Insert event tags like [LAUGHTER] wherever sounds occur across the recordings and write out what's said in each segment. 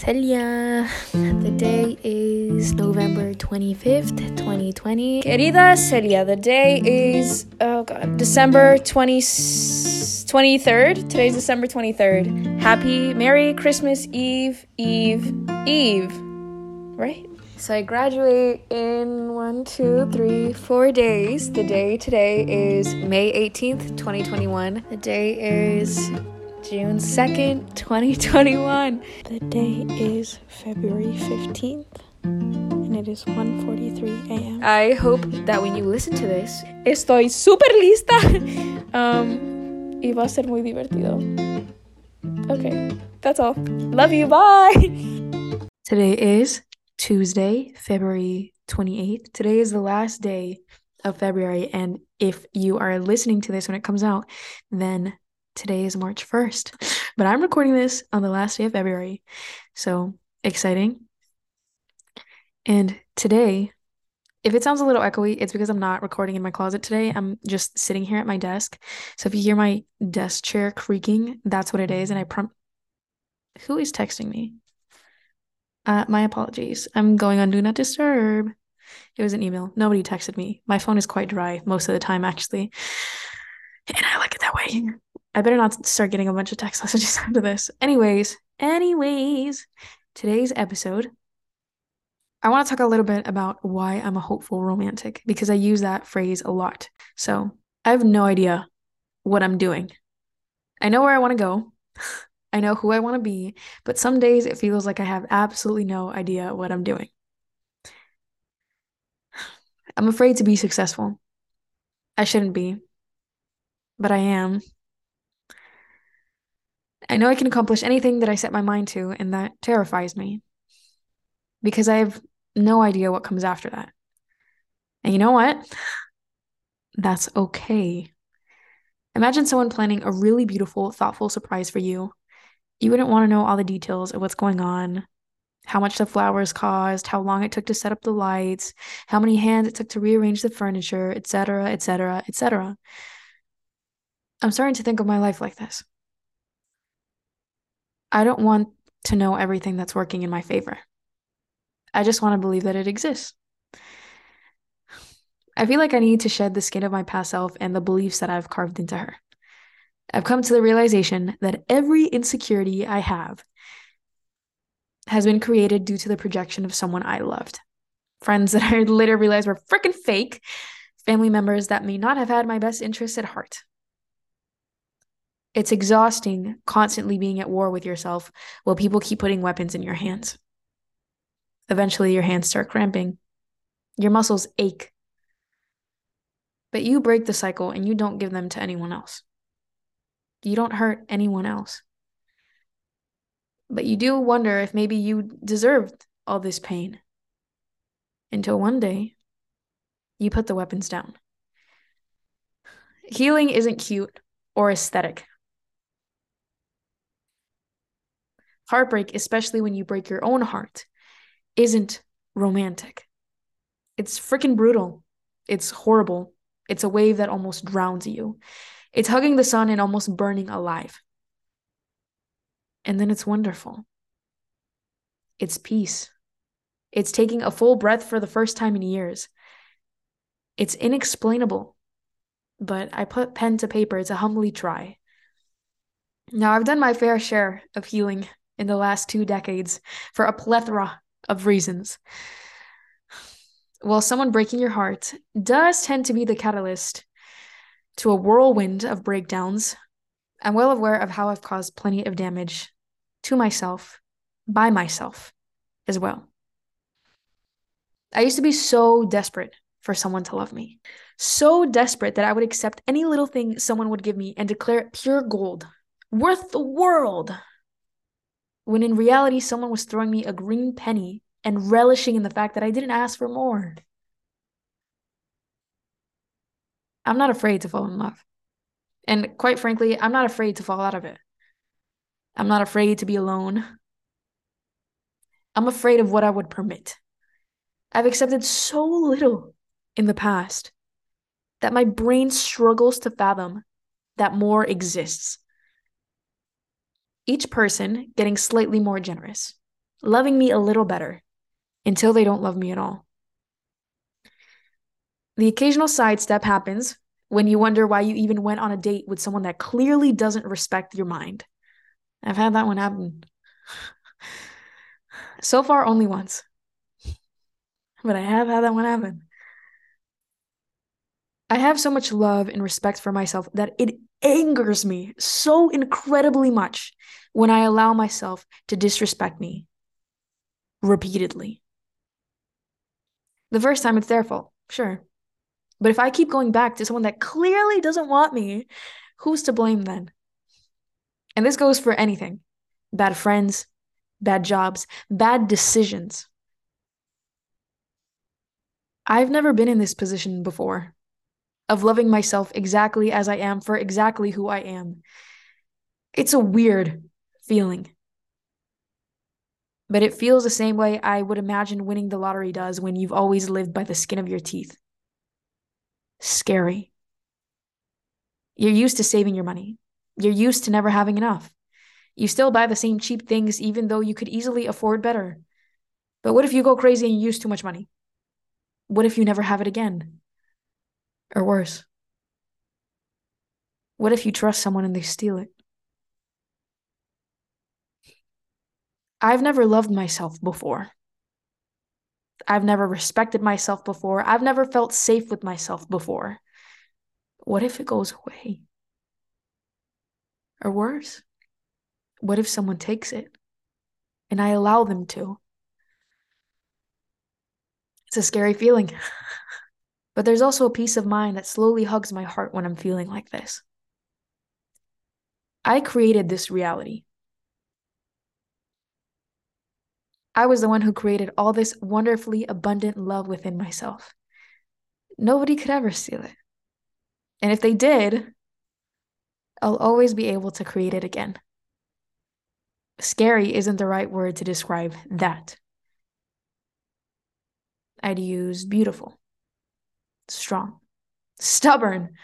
Celia. The day is November 25th, 2020. Querida Celia, the day is, oh god, December 20, 23rd. Today's December 23rd. Happy, Merry Christmas Eve, Eve, Eve. Right? So I graduate in one, two, three, four days. The day today is May 18th, 2021. The day is June 2nd, 2021. The day is February 15th and it is 1:43 a.m. I hope that when you listen to this, estoy super lista. [LAUGHS] um, y va a ser muy divertido. Okay, that's all. Love you. Bye. [LAUGHS] Today is Tuesday, February 28th. Today is the last day of February. And if you are listening to this when it comes out, then today is March 1st. But I'm recording this on the last day of February. So exciting. And today, if it sounds a little echoey, it's because I'm not recording in my closet today. I'm just sitting here at my desk. So if you hear my desk chair creaking, that's what it is. And I prom who is texting me? Uh, my apologies. I'm going on Do Not Disturb. It was an email. Nobody texted me. My phone is quite dry most of the time, actually. And I like it that way. I better not start getting a bunch of text [LAUGHS] messages after this. Anyways, anyways, today's episode, I want to talk a little bit about why I'm a hopeful romantic because I use that phrase a lot. So I have no idea what I'm doing. I know where I want to go. [LAUGHS] I know who I want to be, but some days it feels like I have absolutely no idea what I'm doing. [SIGHS] I'm afraid to be successful. I shouldn't be, but I am. I know I can accomplish anything that I set my mind to, and that terrifies me because I have no idea what comes after that. And you know what? That's okay. Imagine someone planning a really beautiful, thoughtful surprise for you you wouldn't want to know all the details of what's going on, how much the flowers cost, how long it took to set up the lights, how many hands it took to rearrange the furniture, etc., etc., etc. I'm starting to think of my life like this. I don't want to know everything that's working in my favor. I just want to believe that it exists. I feel like I need to shed the skin of my past self and the beliefs that I've carved into her. I've come to the realization that every insecurity I have has been created due to the projection of someone I loved. Friends that I [LAUGHS] later realized were freaking fake, family members that may not have had my best interests at heart. It's exhausting constantly being at war with yourself while people keep putting weapons in your hands. Eventually, your hands start cramping, your muscles ache. But you break the cycle and you don't give them to anyone else. You don't hurt anyone else. But you do wonder if maybe you deserved all this pain. Until one day, you put the weapons down. Healing isn't cute or aesthetic. Heartbreak, especially when you break your own heart, isn't romantic. It's freaking brutal. It's horrible. It's a wave that almost drowns you. It's hugging the sun and almost burning alive. And then it's wonderful. It's peace. It's taking a full breath for the first time in years. It's inexplainable, but I put pen to paper to humbly try. Now, I've done my fair share of healing in the last two decades for a plethora of reasons. While someone breaking your heart does tend to be the catalyst to a whirlwind of breakdowns, I'm well aware of how I've caused plenty of damage to myself, by myself as well. I used to be so desperate for someone to love me, so desperate that I would accept any little thing someone would give me and declare it pure gold, worth the world. When in reality, someone was throwing me a green penny and relishing in the fact that I didn't ask for more. I'm not afraid to fall in love. And quite frankly, I'm not afraid to fall out of it. I'm not afraid to be alone. I'm afraid of what I would permit. I've accepted so little in the past that my brain struggles to fathom that more exists. Each person getting slightly more generous, loving me a little better until they don't love me at all. The occasional sidestep happens when you wonder why you even went on a date with someone that clearly doesn't respect your mind. I've had that one happen. [LAUGHS] So far, only once. But I have had that one happen. I have so much love and respect for myself that it angers me so incredibly much when I allow myself to disrespect me repeatedly. The first time it's their fault, sure. But if I keep going back to someone that clearly doesn't want me, who's to blame then? And this goes for anything bad friends, bad jobs, bad decisions. I've never been in this position before of loving myself exactly as I am for exactly who I am. It's a weird feeling. But it feels the same way I would imagine winning the lottery does when you've always lived by the skin of your teeth. Scary. You're used to saving your money. You're used to never having enough. You still buy the same cheap things even though you could easily afford better. But what if you go crazy and use too much money? What if you never have it again? Or worse, what if you trust someone and they steal it? I've never loved myself before. I've never respected myself before. I've never felt safe with myself before. What if it goes away? Or worse, what if someone takes it and I allow them to? It's a scary feeling. [LAUGHS] but there's also a peace of mind that slowly hugs my heart when I'm feeling like this. I created this reality. I was the one who created all this wonderfully abundant love within myself. Nobody could ever steal it. And if they did, I'll always be able to create it again. Scary isn't the right word to describe that. I'd use beautiful, strong, stubborn,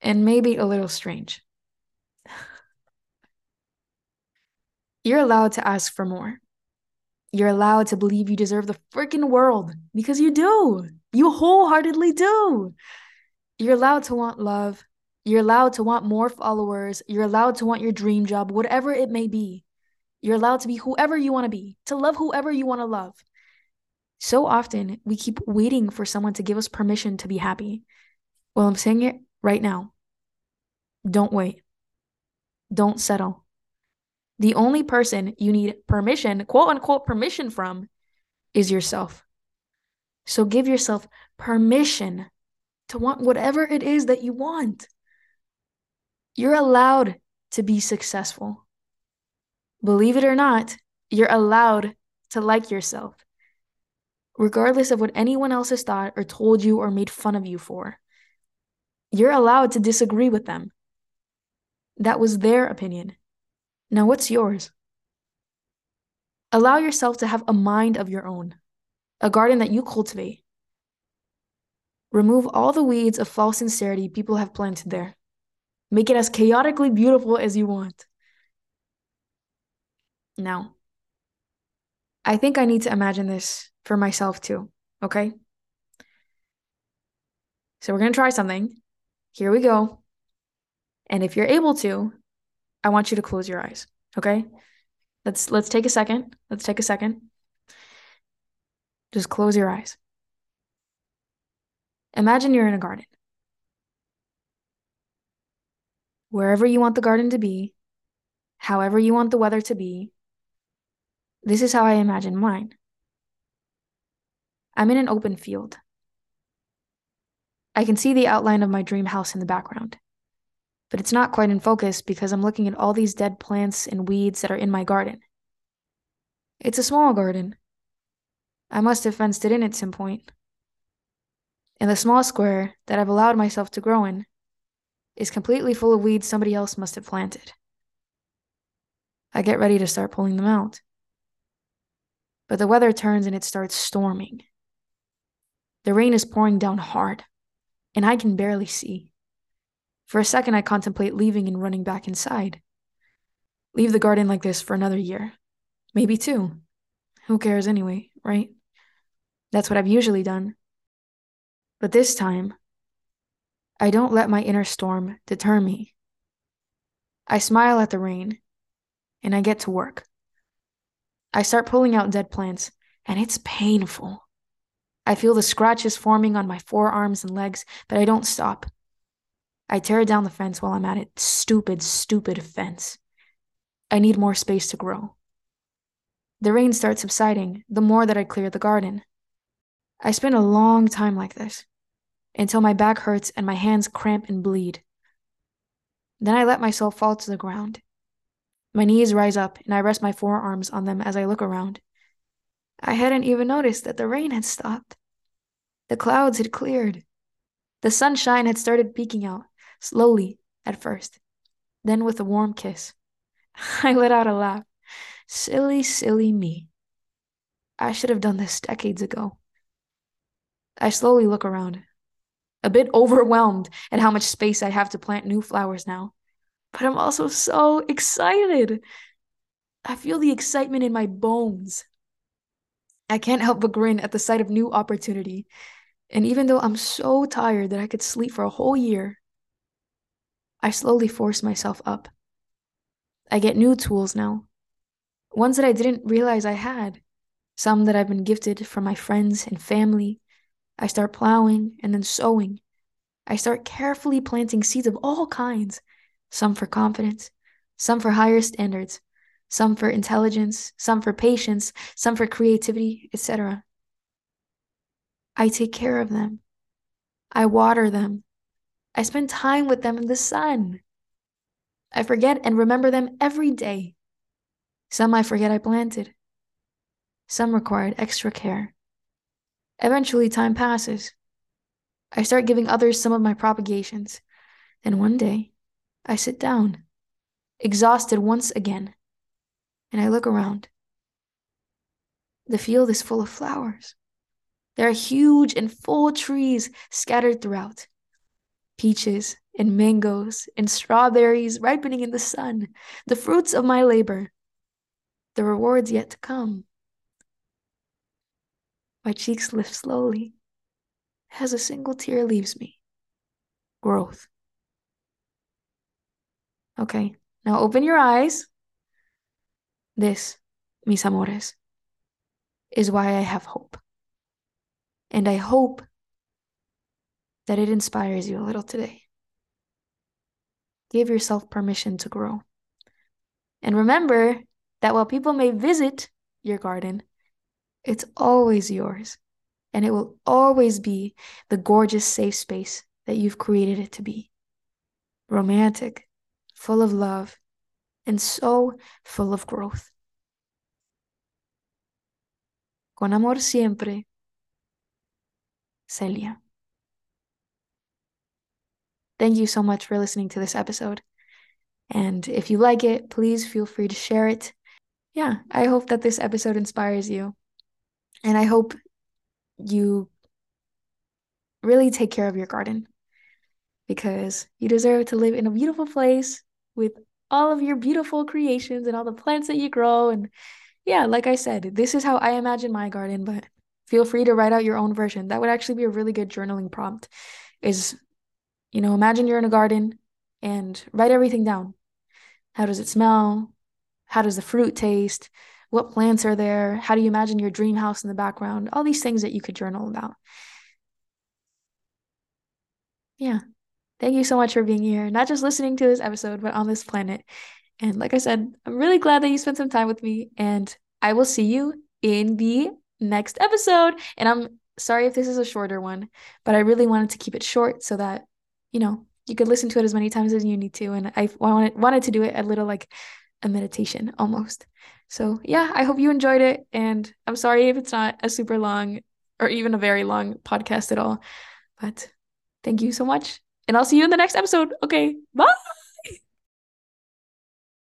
and maybe a little strange. You're allowed to ask for more. You're allowed to believe you deserve the freaking world because you do. You wholeheartedly do. You're allowed to want love. You're allowed to want more followers. You're allowed to want your dream job, whatever it may be. You're allowed to be whoever you want to be, to love whoever you want to love. So often, we keep waiting for someone to give us permission to be happy. Well, I'm saying it right now. Don't wait. Don't settle. The only person you need permission, quote unquote, permission from is yourself. So give yourself permission to want whatever it is that you want. You're allowed to be successful. Believe it or not, you're allowed to like yourself, regardless of what anyone else has thought or told you or made fun of you for. You're allowed to disagree with them. That was their opinion. Now, what's yours? Allow yourself to have a mind of your own, a garden that you cultivate. Remove all the weeds of false sincerity people have planted there. Make it as chaotically beautiful as you want. Now, I think I need to imagine this for myself too, okay? So we're going to try something. Here we go. And if you're able to, I want you to close your eyes, okay? Let's let's take a second. Let's take a second. Just close your eyes. Imagine you're in a garden. Wherever you want the garden to be, however you want the weather to be, this is how I imagine mine. I'm in an open field. I can see the outline of my dream house in the background, but it's not quite in focus because I'm looking at all these dead plants and weeds that are in my garden. It's a small garden. I must have fenced it in at some point. And the small square that I've allowed myself to grow in is completely full of weeds somebody else must have planted. I get ready to start pulling them out. But the weather turns and it starts storming. The rain is pouring down hard, and I can barely see. For a second, I contemplate leaving and running back inside. Leave the garden like this for another year, maybe two. Who cares anyway, right? That's what I've usually done. But this time, I don't let my inner storm deter me. I smile at the rain and I get to work. I start pulling out dead plants, and it's painful. I feel the scratches forming on my forearms and legs, but I don't stop. I tear down the fence while I'm at it. Stupid, stupid fence. I need more space to grow. The rain starts subsiding the more that I clear the garden. I spend a long time like this until my back hurts and my hands cramp and bleed. Then I let myself fall to the ground. My knees rise up and I rest my forearms on them as I look around. I hadn't even noticed that the rain had stopped. The clouds had cleared. The sunshine had started peeking out, slowly at first, then with a warm kiss. [LAUGHS] I let out a laugh. Silly, silly me. I should have done this decades ago. I slowly look around, a bit overwhelmed at how much space I have to plant new flowers now. But I'm also so excited. I feel the excitement in my bones. I can't help but grin at the sight of new opportunity. And even though I'm so tired that I could sleep for a whole year, I slowly force myself up. I get new tools now, ones that I didn't realize I had, some that I've been gifted from my friends and family. I start plowing and then sowing. I start carefully planting seeds of all kinds, some for confidence, some for higher standards, some for intelligence, some for patience, some for creativity, etc. I take care of them. I water them. I spend time with them in the sun. I forget and remember them every day. Some I forget I planted. Some required extra care. Eventually, time passes. I start giving others some of my propagations. Then one day, I sit down, exhausted once again, and I look around. The field is full of flowers. There are huge and full trees scattered throughout peaches and mangoes and strawberries ripening in the sun, the fruits of my labor, the rewards yet to come. My cheeks lift slowly as a single tear leaves me. Growth. Okay, now open your eyes. This, mis amores, is why I have hope. And I hope that it inspires you a little today. Give yourself permission to grow. And remember that while people may visit your garden, it's always yours. And it will always be the gorgeous safe space that you've created it to be. Romantic, full of love, and so full of growth. Con amor siempre, Celia. Thank you so much for listening to this episode. And if you like it, please feel free to share it. Yeah, I hope that this episode inspires you. And I hope you really take care of your garden because you deserve to live in a beautiful place with all of your beautiful creations and all the plants that you grow. And yeah, like I said, this is how I imagine my garden, but feel free to write out your own version. That would actually be a really good journaling prompt. Is, you know, imagine you're in a garden and write everything down. How does it smell? How does the fruit taste? What plants are there? How do you imagine your dream house in the background? All these things that you could journal about. Yeah. Thank you so much for being here, not just listening to this episode, but on this planet. And like I said, I'm really glad that you spent some time with me, and I will see you in the next episode. And I'm sorry if this is a shorter one, but I really wanted to keep it short so that, you know, you could listen to it as many times as you need to. And I wanted wanted to do it a little like a meditation almost. So yeah, I hope you enjoyed it. And I'm sorry if it's not a super long or even a very long podcast at all. But thank you so much. And I'll see you in the next episode. Okay, bye.